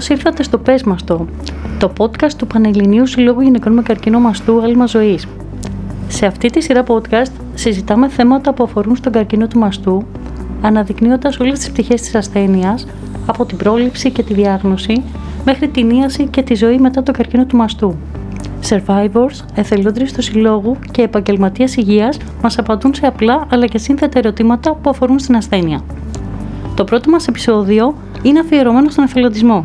Καλώς ήρθατε στο Πες μας το, το podcast του Πανελληνίου Συλλόγου Γυναικών με Καρκίνο Μαστού Άλμα Ζωής. Σε αυτή τη σειρά podcast συζητάμε θέματα που αφορούν στον καρκίνο του μαστού, αναδεικνύοντας όλες τις πτυχές της ασθένειας, από την πρόληψη και τη διάγνωση, μέχρι την ίαση και τη ζωή μετά τον καρκίνο του μαστού. Survivors, εθελόντροι του Συλλόγου και επαγγελματίες υγείας μας απαντούν σε απλά αλλά και σύνθετα ερωτήματα που αφορούν στην ασθένεια. Το πρώτο μας επεισόδιο είναι αφιερωμένο στον εθελοντισμό.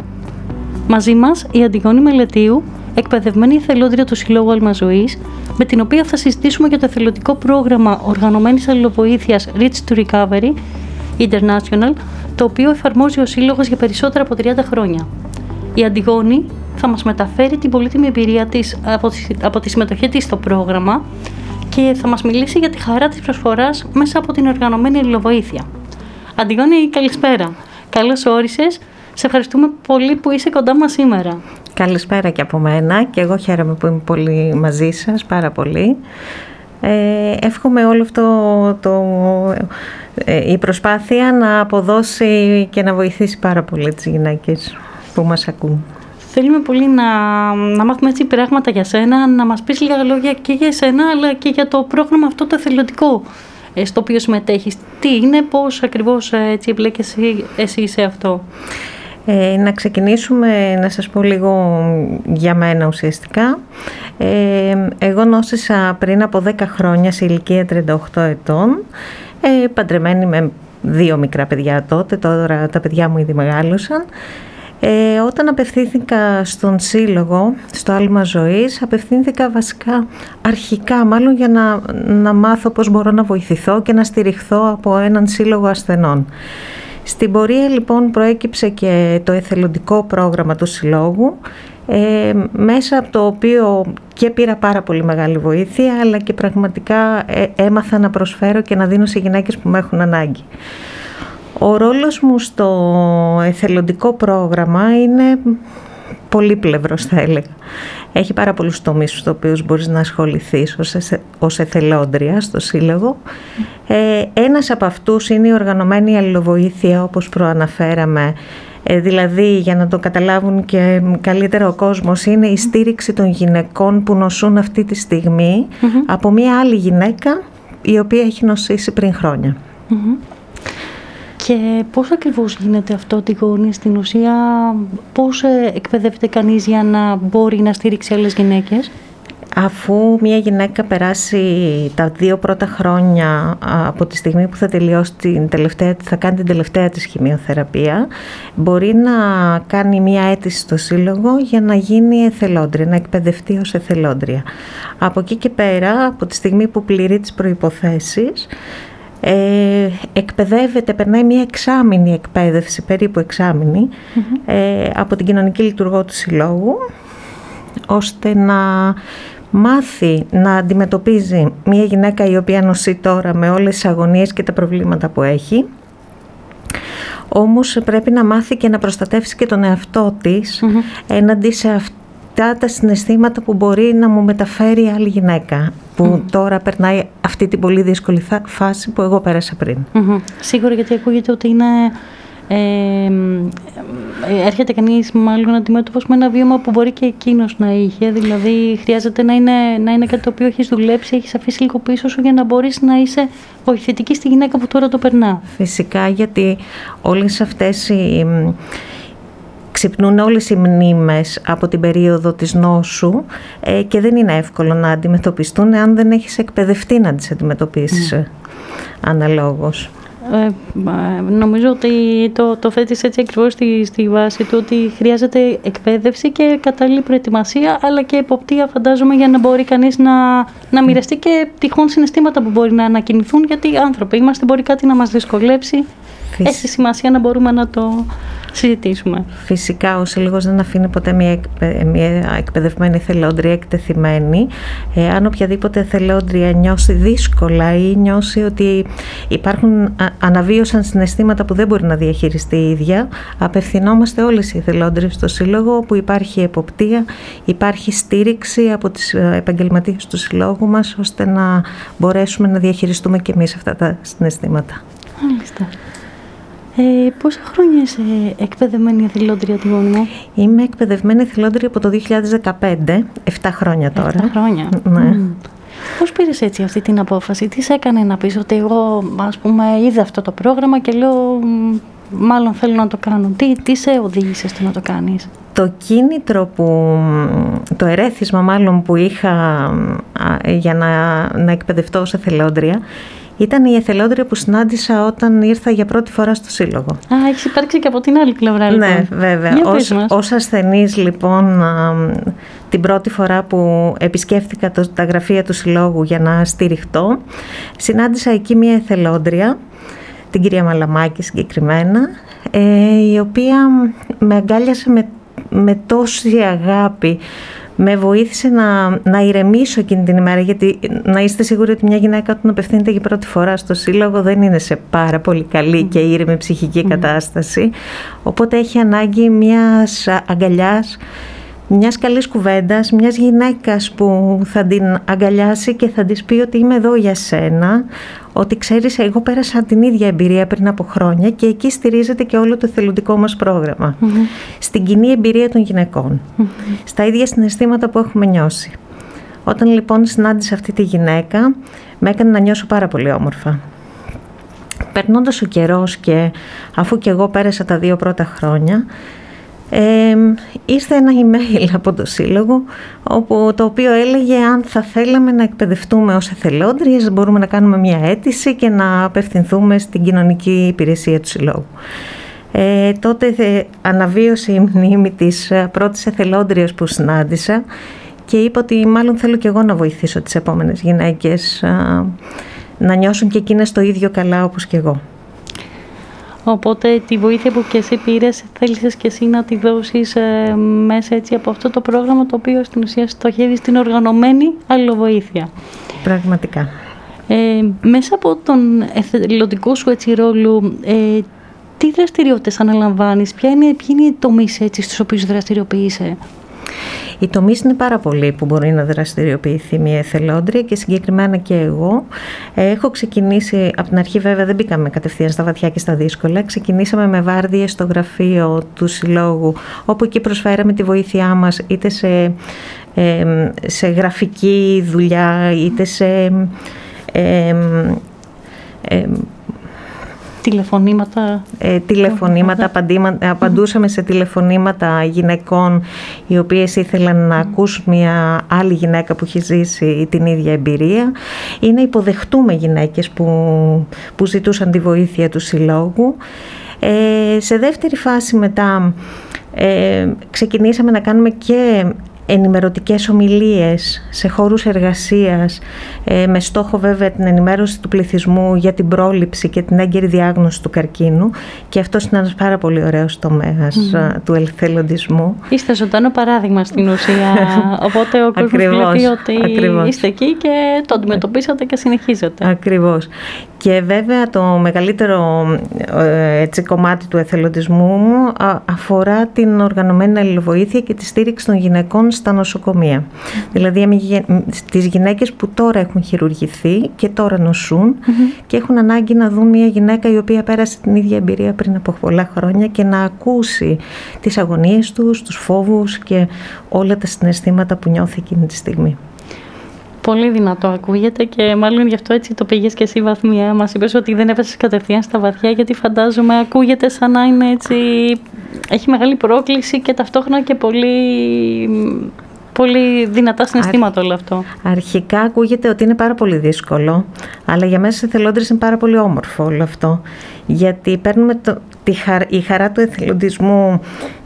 Μαζί μας η Αντιγόνη Μελετίου, εκπαιδευμένη εθελόντρια του Συλλόγου Αλμαζωή, με την οποία θα συζητήσουμε για το εθελοντικό πρόγραμμα οργανωμένης αλληλοβοήθεια Reach to Recovery International, το οποίο εφαρμόζει ο Σύλλογος για περισσότερα από 30 χρόνια. Η Αντιγόνη θα μας μεταφέρει την πολύτιμη εμπειρία της από τη, από τη συμμετοχή της στο πρόγραμμα και θα μας μιλήσει για τη χαρά της προσφοράς μέσα από την οργανωμένη αλληλοβοήθεια. Αντιγόνη, καλησπέρα. Καλώς όρισες. Σε ευχαριστούμε πολύ που είσαι κοντά μας σήμερα. Καλησπέρα και από μένα και εγώ χαίρομαι που είμαι πολύ μαζί σας, πάρα πολύ. Ε, εύχομαι όλο αυτό το, ε, η προσπάθεια να αποδώσει και να βοηθήσει πάρα πολύ τις γυναίκες που μας ακούν. Θέλουμε πολύ να, να μάθουμε έτσι πράγματα για σένα, να μας πεις λίγα λόγια και για σένα, αλλά και για το πρόγραμμα αυτό το εθελοντικό ε, στο οποίο συμμετέχεις. Τι είναι, πώς ακριβώς ε, έτσι εμπλέκεσαι εσύ σε αυτό; Ε, να ξεκινήσουμε να σας πω λίγο για μένα ουσιαστικά. Ε, εγώ νόσησα πριν από 10 χρόνια σε ηλικία 38 ετών, ε, παντρεμένη με δύο μικρά παιδιά τότε, τώρα τα παιδιά μου ήδη μεγάλωσαν. Ε, όταν απευθύνθηκα στον Σύλλογο, στο Άλμα Ζωής, απευθύνθηκα βασικά αρχικά μάλλον για να, να μάθω πώς μπορώ να βοηθηθώ και να στηριχθώ από έναν Σύλλογο ασθενών. Στην πορεία λοιπόν προέκυψε και το εθελοντικό πρόγραμμα του Συλλόγου, ε, μέσα από το οποίο και πήρα πάρα πολύ μεγάλη βοήθεια, αλλά και πραγματικά ε, έμαθα να προσφέρω και να δίνω σε γυναίκες που με έχουν ανάγκη. Ο ρόλος μου στο εθελοντικό πρόγραμμα είναι πολύπλευρος θα έλεγα. Έχει πάρα πολλούς τομείς στους οποίους μπορείς να ασχοληθείς ως, ως εθελόντρια στο Σύλλογο. Ε, ένας από αυτούς είναι η οργανωμένη αλληλοβοήθεια όπως προαναφέραμε ε, δηλαδή για να το καταλάβουν και καλύτερα ο κόσμος είναι η στήριξη των γυναικών που νοσούν αυτή τη στιγμη από μια άλλη γυναίκα η οποία έχει νοσήσει πριν χρόνια. Και πώς ακριβώς γίνεται αυτό τη γονή στην ουσία, πώς ε, εκπαιδεύεται κανείς για να μπορεί να στήριξει άλλες γυναίκες; Αφού μια γυναίκα περάσει τα δύο πρώτα χρόνια από τη στιγμή που θα τελειώσει την τελευταία, θα κάνει την τελευταία της χημειοθεραπεία, μπορεί να κάνει μια αίτηση στο σύλλογο για να γίνει εθελόντρια, να εκπαιδευτεί ως εθελόντρια. Από εκεί και πέρα, από τη στιγμή που πληρεί τις προϋποθέσεις, ε, εκπαιδεύεται, περνάει μια εξάμηνη εκπαίδευση, περίπου ε, από την κοινωνική λειτουργό του Συλλόγου, ώστε να μάθει να αντιμετωπίζει μια γυναίκα η οποία νοσεί τώρα με όλες τις αγωνίες και τα προβλήματα που έχει, όμως πρέπει να μάθει και να προστατεύσει και τον εαυτό της έναντι σε αυτό αυτά τα συναισθήματα που μπορεί να μου μεταφέρει άλλη γυναίκα που τώρα περνάει αυτή την πολύ δύσκολη φάση που εγώ πέρασα πριν. Σίγουρα γιατί ακούγεται ότι είναι... Ε, έρχεται κανείς μάλλον αντιμέτωπος με ένα βίωμα που μπορεί και εκείνος να είχε. Δηλαδή χρειάζεται να είναι, να είναι κάτι το οποίο έχεις δουλέψει έχεις αφήσει λίγο πίσω σου για να μπορείς να είσαι βοηθητική στη γυναίκα που τώρα το περνά. Φυσικά γιατί όλες αυτές οι ξυπνούν όλες οι μνήμες από την περίοδο της νόσου ε, και δεν είναι εύκολο να αντιμετωπιστούν αν δεν έχεις εκπαιδευτεί να τις αντιμετωπίσεις mm. αναλόγως. Ε, νομίζω ότι το, το θέτεις έτσι ακριβώς στη, στη βάση του ότι χρειάζεται εκπαίδευση και κατάλληλη προετοιμασία αλλά και εποπτεία φαντάζομαι για να μπορεί κανείς να, να μοιραστεί και τυχόν συναισθήματα που μπορεί να ανακοινηθούν γιατί άνθρωποι είμαστε, μπορεί κάτι να μας δυσκολέψει. Έχει σημασία να μπορούμε να το συζητήσουμε. Φυσικά ο Σύλλογος δεν αφήνει ποτέ μια, μια εκπαιδευμένη θελόντρια εκτεθειμένη. Ε, αν οποιαδήποτε θελόντρια νιώσει δύσκολα ή νιώσει ότι υπάρχουν, αναβίωσαν συναισθήματα που δεν μπορεί να διαχειριστεί η ίδια, απευθυνόμαστε όλες οι θελόντριες στο Σύλλογο όπου υπάρχει εποπτεία, υπάρχει στήριξη από τις ε, επαγγελματίες του Συλλόγου μας ώστε να μπορέσουμε να διαχειριστούμε και εμείς αυτά τα συναισθήματα. Μάλιστα. Ε, πόσα χρόνια είσαι εκπαιδευμένη εθελόντρια του μου; Είμαι εκπαιδευμένη εθελόντρια από το 2015, 7 χρόνια τώρα. 7 χρόνια. Ναι. Πώς πήρες έτσι αυτή την απόφαση, τι σε έκανε να πεις ότι εγώ ας πούμε είδα αυτό το πρόγραμμα και λέω μάλλον θέλω να το κάνω. Τι, τι σε οδήγησε στο να το κάνεις; Το κίνητρο που, το ερέθισμα μάλλον που είχα για να, να εκπαιδευτώ ως εθελόντρια ήταν η εθελόντρια που συνάντησα όταν ήρθα για πρώτη φορά στο Σύλλογο. Α, έχεις υπάρξει και από την άλλη πλευρά, λοιπόν. Ναι, βέβαια. Ως, ως ασθενής, λοιπόν, την πρώτη φορά που επισκέφθηκα το, τα γραφεία του Συλλόγου για να στηριχτώ, συνάντησα εκεί μια εθελόντρια, την κυρία Μαλαμάκη συγκεκριμένα, ε, η οποία με αγκάλιασε με, με τόση αγάπη με βοήθησε να, να ηρεμήσω εκείνη την ημέρα γιατί να είστε σίγουροι ότι μια γυναίκα όταν απευθύνεται για πρώτη φορά στο σύλλογο δεν είναι σε πάρα πολύ καλή και ήρεμη ψυχική κατάσταση. Οπότε έχει ανάγκη μιας αγκαλιάς μιας καλής κουβέντας, μιας γυναίκας που θα την αγκαλιάσει και θα της πει ότι είμαι εδώ για σένα, ότι ξέρεις εγώ πέρασα την ίδια εμπειρία πριν από χρόνια και εκεί στηρίζεται και όλο το θελοντικό μας πρόγραμμα. Στην κοινή εμπειρία των γυναικών, στα ίδια συναισθήματα που έχουμε νιώσει. Όταν λοιπόν συνάντησα αυτή τη γυναίκα, με έκανε να νιώσω πάρα πολύ όμορφα. Περνώντας ο καιρός και αφού και εγώ πέρασα τα δύο πρώτα χρόνια, ε, ήρθε ένα email από το Σύλλογο όπου, το οποίο έλεγε αν θα θέλαμε να εκπαιδευτούμε ως εθελόντριες μπορούμε να κάνουμε μια αίτηση και να απευθυνθούμε στην κοινωνική υπηρεσία του Συλλόγου. Ε, τότε αναβίωσε η μνήμη της ε, πρώτης εθελόντριας που συνάντησα και είπα ότι μάλλον θέλω και εγώ να βοηθήσω τις επόμενες γυναίκες να νιώσουν και εκείνες το ίδιο καλά όπως και εγώ. Οπότε τη βοήθεια που και εσύ πήρες θέλησες και εσύ να τη δώσεις ε, μέσα έτσι από αυτό το πρόγραμμα το οποίο στην ουσία στοχεύει στην οργανωμένη αλληλοβοήθεια. Πραγματικά. Ε, μέσα από τον εθελοντικό σου έτσι ρόλο, ε, τι δραστηριότητες αναλαμβάνεις, ποια είναι, ποιοι είναι οι τομείς έτσι στους οποίους δραστηριοποιείσαι; Οι τομείς είναι πάρα πολλοί που μπορεί να δραστηριοποιηθεί μια εθελόντρια και συγκεκριμένα και εγώ. Έχω ξεκινήσει, από την αρχή βέβαια δεν μπήκαμε κατευθείαν στα βαθιά και στα δύσκολα. Ξεκινήσαμε με βάρδιες στο γραφείο του Συλλόγου, όπου εκεί προσφέραμε τη βοήθειά μας είτε σε, σε γραφική δουλειά, είτε σε... Τηλεφωνήματα. Ε, τηλεφωνήματα, απαντούσαμε σε τηλεφωνήματα γυναικών οι οποίες ήθελαν να ακούσουν μια άλλη γυναίκα που έχει ζήσει την ίδια εμπειρία ή να υποδεχτούμε γυναίκες που, που ζητούσαν τη βοήθεια του συλλόγου. Ε, σε δεύτερη φάση μετά ε, ξεκινήσαμε να κάνουμε και ενημερωτικές ομιλίες σε χώρους εργασίας ε, με στόχο βέβαια την ενημέρωση του πληθυσμού για την πρόληψη και την έγκαιρη διάγνωση του καρκίνου και αυτό είναι ένας πάρα πολύ ωραίος τομέας του ελθελοντισμού. Είστε ζωντανό παράδειγμα στην ουσία, οπότε ο κόσμος βλέπει ότι ακριβώς. είστε εκεί και το αντιμετωπίσατε και συνεχίζετε. Ακριβώς. Και βέβαια το μεγαλύτερο ε, έτσι, κομμάτι του εθελοντισμού μου αφορά την οργανωμένη αλληλοβοήθεια και τη στήριξη των γυναικών στα νοσοκομεία. Δηλαδή τις γυναίκες που τώρα έχουν χειρουργηθεί και τώρα και έχουν ανάγκη να δουν μια γυναίκα η οποία πέρασε την ίδια εμπειρία πριν από πολλά χρόνια και να ακούσει τις αγωνίες τους, τους φόβους και όλα τα συναισθήματα που νιώθει εκείνη τη στιγμή. Πολύ δυνατό ακούγεται και μάλλον γι' αυτό έτσι το πήγες και εσύ βαθμία. Μας είπες ότι δεν έπεσες κατευθείαν στα βαθιά γιατί φαντάζομαι ακούγεται σαν να είναι έτσι... Έχει μεγάλη πρόκληση και ταυτόχρονα και πολύ πολύ δυνατά συναισθήματα όλο αυτό. Αρχικά ακούγεται ότι είναι πάρα πολύ δύσκολο, αλλά για μέσα σε εθελόντρες είναι πάρα πολύ όμορφο όλο αυτό. Γιατί παίρνουμε το, τη η χαρά του εθελοντισμού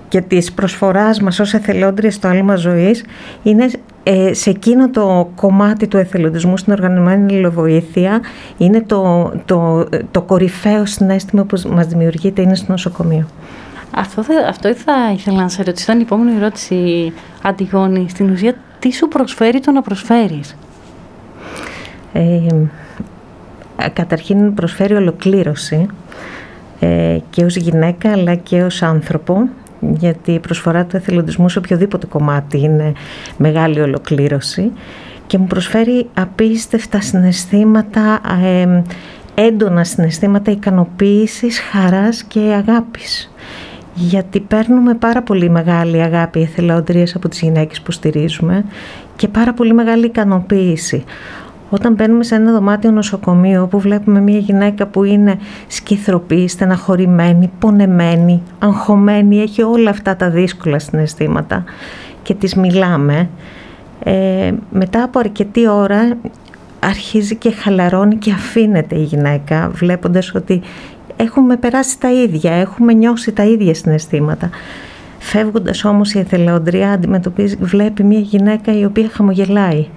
και της προσφοράς μας ως εθελόντριες στο άλμα ζωής είναι ε, σε εκείνο το κομμάτι του εθελοντισμού στην οργανωμένη λιλοβοήθεια είναι το, το, το κορυφαίο συνέστημα που μας δημιουργείται είναι στο νοσοκομείο. Αυτό, θα, αυτό θα ήθελα να σε ρωτήσω. Ήταν η επόμενη ερώτηση, Αντιγόνη. Στην ουσία, τι σου προσφέρει το να προσφέρεις; Ε, καταρχήν προσφέρει ολοκλήρωση ε, και ως γυναίκα αλλά και ως άνθρωπο γιατί η προσφορά του εθελοντισμού σε οποιοδήποτε κομμάτι είναι μεγάλη ολοκλήρωση και μου προσφέρει απίστευτα συναισθήματα ε, έντονα συναισθήματα ικανοποίησης, χαράς και αγάπης. Γιατί παίρνουμε πάρα πολύ μεγάλη αγάπη εθελοντρίες από τις γυναίκες που στηρίζουμε και πάρα πολύ μεγάλη ικανοποίηση. Όταν μπαίνουμε σε ένα δωμάτιο νοσοκομείο όπου βλέπουμε μια γυναίκα που είναι σκυθροπή, στεναχωρημένη, πονεμένη, αγχωμένη, έχει όλα αυτά τα δύσκολα συναισθήματα και τις μιλάμε, ε, μετά από αρκετή ώρα αρχίζει και χαλαρώνει και αφήνεται η γυναίκα βλέποντας ότι έχουμε περάσει τα ίδια, έχουμε νιώσει τα ίδια συναισθήματα. Φεύγοντας όμως η εθελοντρία αντιμετωπίζει, βλέπει μια γυναίκα η οποία χαμογελάει.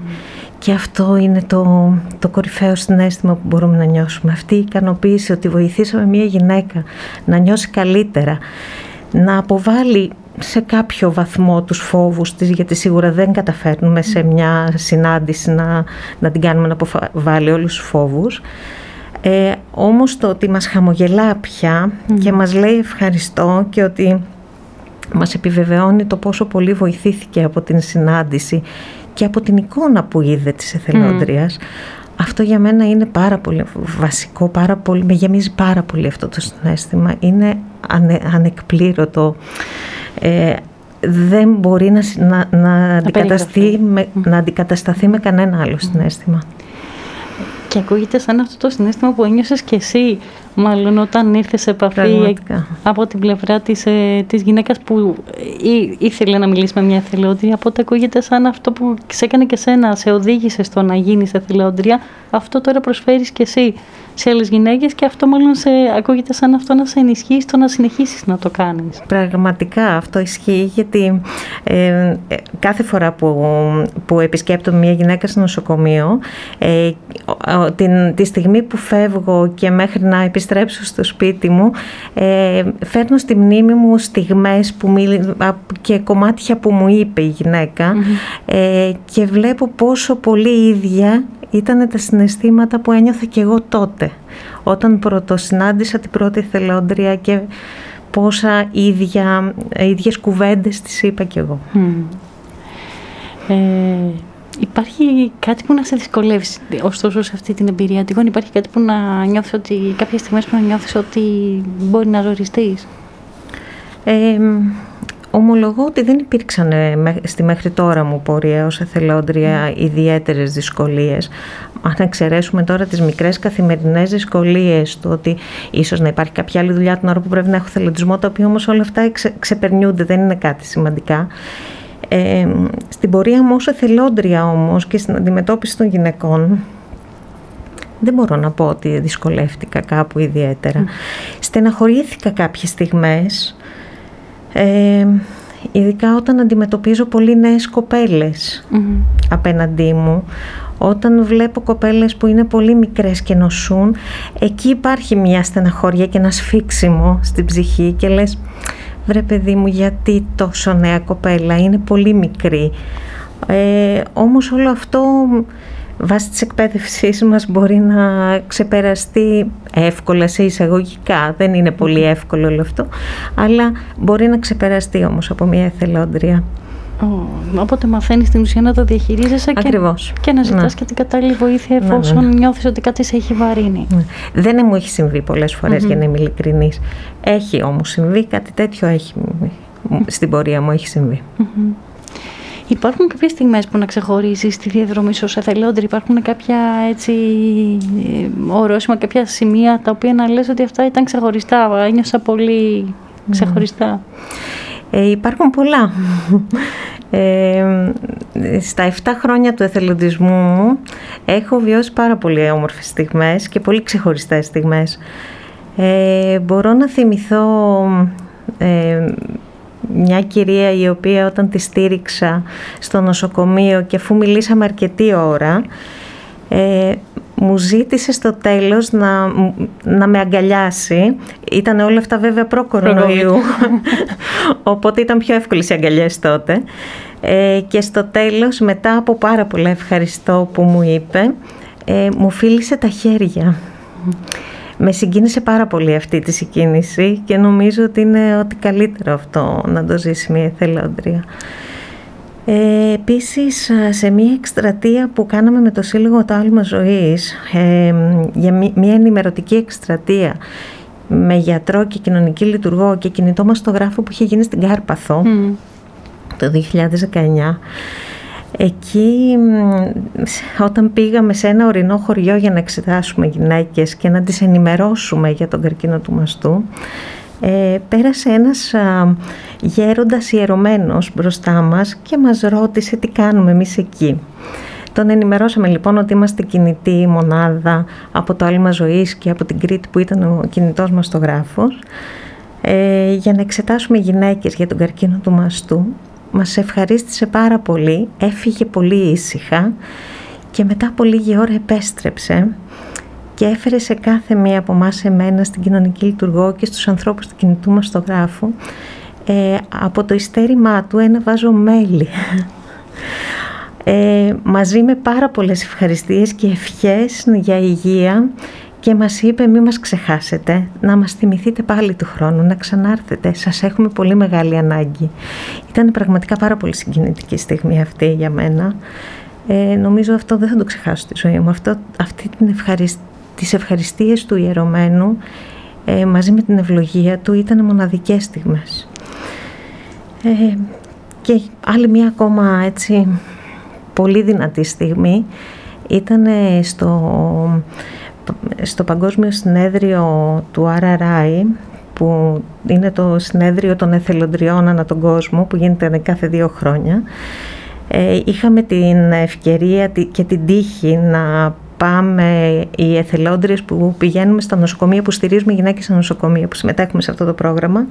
Και αυτό είναι το, το κορυφαίο συνέστημα που μπορούμε να νιώσουμε. Αυτή η ικανοποίηση ότι βοηθήσαμε μια γυναίκα να νιώσει καλύτερα, να αποβάλει σε κάποιο βαθμό τους φόβους της, γιατί σίγουρα δεν καταφέρνουμε σε μια συνάντηση να, να την κάνουμε να αποβάλει όλους τους φόβους. Ε, όμως το ότι μας χαμογελά πια και μας λέει ευχαριστώ και ότι μας επιβεβαιώνει το πόσο πολύ βοηθήθηκε από την συνάντηση και από την εικόνα που είδε της εθελόντριας αυτό για μένα είναι πάρα πολύ βασικό, πάρα πολύ, με γεμίζει πάρα πολύ αυτό το συνέστημα. Είναι ανε, ανεκπλήρωτο. Ε, δεν μπορεί να, να, να, αντικατασταθεί με, να αντικατασταθεί με κανένα άλλο συνέστημα. Και ακούγεται σαν αυτό το συνέστημα που ένιωσες και εσύ μάλλον όταν ήρθες σε επαφή από την πλευρά της, ε, της γυναίκας που ή, ήθελε να μιλήσει με μια εθελόντρια, οπότε ακούγεται σαν αυτό που σε έκανε και σένα, σε οδήγησε στο να γίνεις εθελόντρια, αυτό τώρα προσφέρεις και εσύ σε άλλες γυναίκες και αυτό μάλλον σε, ακούγεται σαν αυτό να σε ενισχύει στο να συνεχίσεις να το κάνεις. Πραγματικά αυτό ισχύει γιατί ε, ε κάθε φορά που, που επισκέπτομαι μια γυναίκα στο νοσοκομείο ε, την, τη στιγμή που φεύγω και μέχρι να επιστρέψω στο σπίτι μου ε, φέρνω στη μνήμη μου στιγμές που και κομμάτια που μου είπε η γυναικα ε, και βλέπω πόσο πολύ ίδια ήταν τα συναισθήματα που ένιωθα και εγώ τότε όταν πρωτοσυνάντησα την πρώτη θελόντρια και πόσα ίδια, ίδιες κουβέντες τις είπα κι εγώ. Ε, Υπάρχει κάτι που να σε δυσκολεύει, ωστόσο, σε αυτή την εμπειρία τυχόν υπάρχει κάτι που να νιώθεις ότι, κάποιες στιγμές που να νιώθεις ότι μπορεί να ζοριστείς; Ε, ομολογώ ότι δεν υπήρξαν στη μέχρι τώρα μου πορεία ως εθελόντρια mm. ιδιαίτερες δυσκολίες. Αν εξαιρέσουμε τώρα τις μικρές καθημερινές δυσκολίες, το ότι ίσως να υπάρχει κάποια άλλη δουλειά την ώρα που πρέπει να έχω θελοντισμό, τα οποία όμως όλα αυτά ξε, ξεπερνιούνται, δεν είναι κάτι σημαντικά. Ε, στην πορεία μου ως εθελόντρια όμως και στην αντιμετώπιση των γυναικών δεν μπορώ να πω ότι δυσκολεύτηκα κάπου ιδιαίτερα. Στεναχωρήθηκα κάποιες στιγμές, ε, ειδικά όταν αντιμετωπίζω πολύ νέες κοπέλες απέναντί μου. Όταν βλέπω κοπέλες που είναι πολύ μικρές και νοσούν, εκεί υπάρχει μια στεναχώρια και ένα σφίξιμο στην ψυχή και λες βρε παιδί μου γιατί τόσο νέα κοπέλα, είναι πολύ μικρή. Ε, όμως όλο αυτό βάσει της εκπαίδευσής μας μπορεί να ξεπεραστεί εύκολα σε εισαγωγικά. Δεν είναι πολύ εύκολο όλο αυτό, αλλά μπορεί να ξεπεραστεί όμως από μια εθελόντρια. Οπότε μαθαίνεις την ουσία να το διαχειρίζεσαι και, και να ζητάς ναι. και την κατάλληλη βοήθεια ναι, εφόσον ναι, ναι. νιώθεις ότι κάτι σε έχει βαρύνει. Ναι. Δεν μου έχει συμβεί πολλές για να είμαι ειλικρινής. Έχει όμως συμβεί, κάτι τέτοιο έχει, στην πορεία μου έχει συμβεί. Υπάρχουν κάποιες στιγμές που να ξεχωρίσεις τη διαδρομή σου ως εθελόντρη, υπάρχουν κάποια έτσι ορόσημα, κάποια σημεία τα οποία να λες ότι αυτά ήταν ξεχωριστά, ένιωσα πολύ ξεχωριστά; Ε, υπάρχουν πολλά. Ε, στα 7 χρόνια του εθελοντισμού μου έχω βιώσει πάρα πολύ όμορφες στιγμές και πολύ ξεχωριστές στιγμές. Ε, μπορώ να θυμηθώ ε, μια κυρία η οποία όταν τη στήριξα στο νοσοκομείο και αφού μιλήσαμε αρκετή ώρα ε, μου ζήτησε στο τέλος να, να με αγκαλιάσει. Ήταν όλα αυτά βέβαια προ-κορονοϊού, οπότε ήταν πιο εύκολες οι αγκαλιές τότε. Ε, και στο τέλος, μετά από πάρα πολλά ευχαριστώ που μου είπε, ε, μου φίλησε τα χέρια. Με συγκίνησε πάρα πολύ αυτή τη συγκίνηση και νομίζω ότι είναι ότι καλύτερο αυτό να το ζήσει μια εθελόντρια. Ε, επίσης σε μια εκστρατεία που κάναμε με το Σύλλογο Το Άλμα Ζωής ε, για μια ενημερωτική εκστρατεία με γιατρό και κοινωνική λειτουργό και κινητό μαστογράφο που είχε γίνει στην Κάρπαθο το 2019 Εκεί όταν πήγαμε σε ένα ορεινό χωριό για να εξετάσουμε γυναίκες και να τις ενημερώσουμε για τον καρκίνο του μαστού ε, πέρασε ένας α, γέροντας ιερωμένος μπροστά μας και μας ρώτησε τι κάνουμε εμείς εκεί. Τον ενημερώσαμε λοιπόν ότι είμαστε κινητή μονάδα από το άλμα ζωής και από την Κρήτη που ήταν ο κινητός μαστογράφος ε, για να εξετάσουμε γυναίκες για τον καρκίνο του μαστού. Μας ευχαρίστησε πάρα πολύ, έφυγε πολύ ήσυχα και μετά από λίγη ώρα επέστρεψε και έφερε σε κάθε μία από εμάς εμένα στην κοινωνική λειτουργό και στους ανθρώπους του κινητού μαστογράφου ε, από το ιστέρημά του ένα βάζο μέλι. Ε, μαζί με πάρα πολλές ευχαριστίες και ευχές για υγεία και μας είπε μη μας ξεχάσετε, να μας θυμηθείτε πάλι του χρόνου, να ξανάρθετε, σας έχουμε πολύ μεγάλη ανάγκη. Ήταν πραγματικά πάρα πολύ συγκινητική στιγμή αυτή για μένα. Ε, νομίζω αυτό δεν θα το ξεχάσω στη ζωή μου. Αυτό, αυτή την ευχαρισ... τις ευχαριστίες του ιερωμένου ε, μαζί με την ευλογία του ήταν μοναδικές στιγμές. Ε, και άλλη μια ακόμα έτσι πολύ δυνατή στιγμή ήταν στο, στο Παγκόσμιο Συνέδριο του RRI που είναι το συνέδριο των εθελοντριών ανά τον κόσμο που γίνεται κάθε δύο χρόνια. Ε, είχαμε την ευκαιρία και την τύχη να πάμε οι εθελόντριες που πηγαίνουμε στα νοσοκομεία, που στηρίζουμε γυναίκες στα νοσοκομεία, που συμμετέχουμε σε αυτό το πρόγραμμα.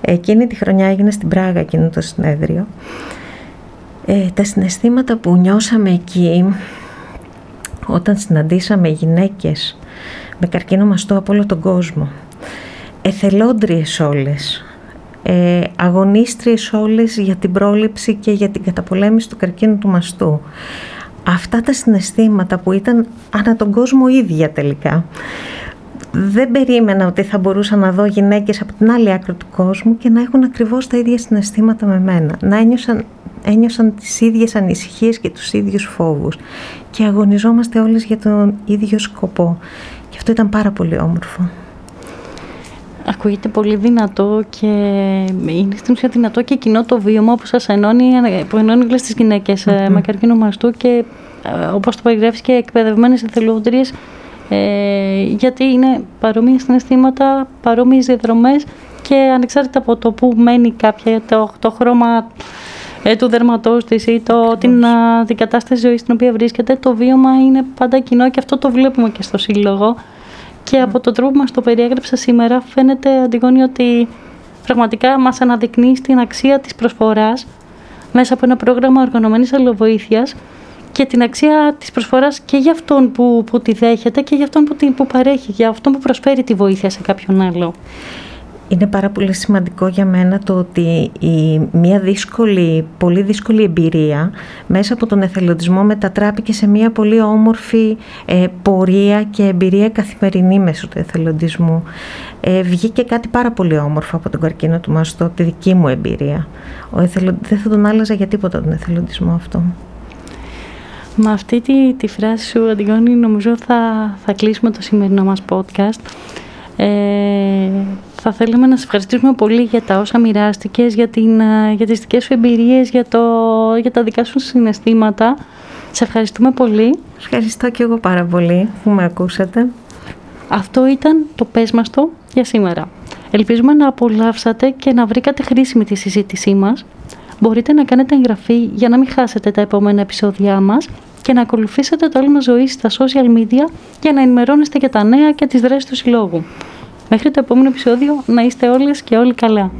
Εκείνη τη χρονιά έγινε στην Πράγα εκείνο το συνέδριο. Ε, τα συναισθήματα που νιώσαμε εκεί όταν συναντήσαμε γυναίκες με καρκίνο μαστό από όλο τον κόσμο. Εθελόντριες όλες. Ε, αγωνίστριες όλες για την πρόληψη και για την καταπολέμηση του καρκίνου του μαστού. Αυτά τα συναισθήματα που ήταν ανά τον κόσμο ίδια τελικά δεν περίμενα ότι θα μπορούσα να δω γυναίκες από την άλλη άκρη του κόσμου και να έχουν ακριβώς τα ίδια συναισθήματα με μένα. Να ένιωσαν, ένιωσαν τις ίδιες ανησυχίες και τους ίδιους φόβους. Και αγωνιζόμαστε όλες για τον ίδιο σκοπό. Και αυτό ήταν πάρα πολύ όμορφο. Ακούγεται πολύ δυνατό και είναι στην ουσία δυνατό και κοινό το βίωμα που σας ενώνει, που ενώνει όλες τις γυναίκες mm-hmm. με καρκίνο μαστού και ε, όπως το περιγράφεις και εκπαιδευμένες εθελοντρίες ε, γιατί είναι παρόμοια συναισθήματα, παρόμοιες διαδρομές και ανεξάρτητα από το που μένει κάποια, το, το χρώμα ε, του δερματός της ή το, την, α, την κατάσταση ζωής στην οποία βρίσκεται, το βίωμα είναι πάντα κοινό και αυτό το βλέπουμε και στο Σύλλογο. Και από τον τρόπο που μας το περιέγραψε σήμερα φαίνεται, Αντιγόνη, ότι πραγματικά μας αναδεικνύει στην αξία της προσφοράς μέσα από ένα πρόγραμμα οργανωμένης αλληλοβοήθειας και την αξία της προσφοράς και για αυτόν που, που τη δέχεται και για αυτόν που, που παρέχει, για αυτόν που προσφέρει τη βοήθεια σε κάποιον άλλο. Είναι πάρα πολύ σημαντικό για μένα το ότι η, μια δύσκολη, πολύ δύσκολη εμπειρία μέσα από τον εθελοντισμό μετατράπηκε σε μια πολύ όμορφη ε, πορεία και εμπειρία καθημερινή μέσω του εθελοντισμού. Ε, βγήκε κάτι πάρα πολύ όμορφο από τον καρκίνο του μαστό, τη δική μου εμπειρία. Ο εθελον... Δεν θα τον άλλαζα για τίποτα τον εθελοντισμό αυτό. Με αυτή τη, τη φράση σου, Αντιγόνη, νομίζω θα, θα κλείσουμε το σημερινό μας podcast. Ε, θα θέλαμε να σε ευχαριστήσουμε πολύ για τα όσα μοιράστηκες, για, την, ε, για τις δικές σου εμπειρίες, για, το, για τα δικά σου συναισθήματα. Σε ευχαριστούμε πολύ. Ευχαριστώ και εγώ πάρα πολύ που με ακούσατε. Αυτό ήταν το πες μας το για σήμερα. Ελπίζουμε να απολαύσατε και να βρήκατε χρήσιμη τη συζήτησή μας. Μπορείτε να κάνετε εγγραφή για να μην χάσετε τα επόμενα επεισόδια μας και να ακολουθήσετε το όλο ζωής στα social media για να ενημερώνεστε για τα νέα και τις δράσεις του Συλλόγου. Μέχρι το επόμενο επεισόδιο να είστε όλες και όλοι καλά.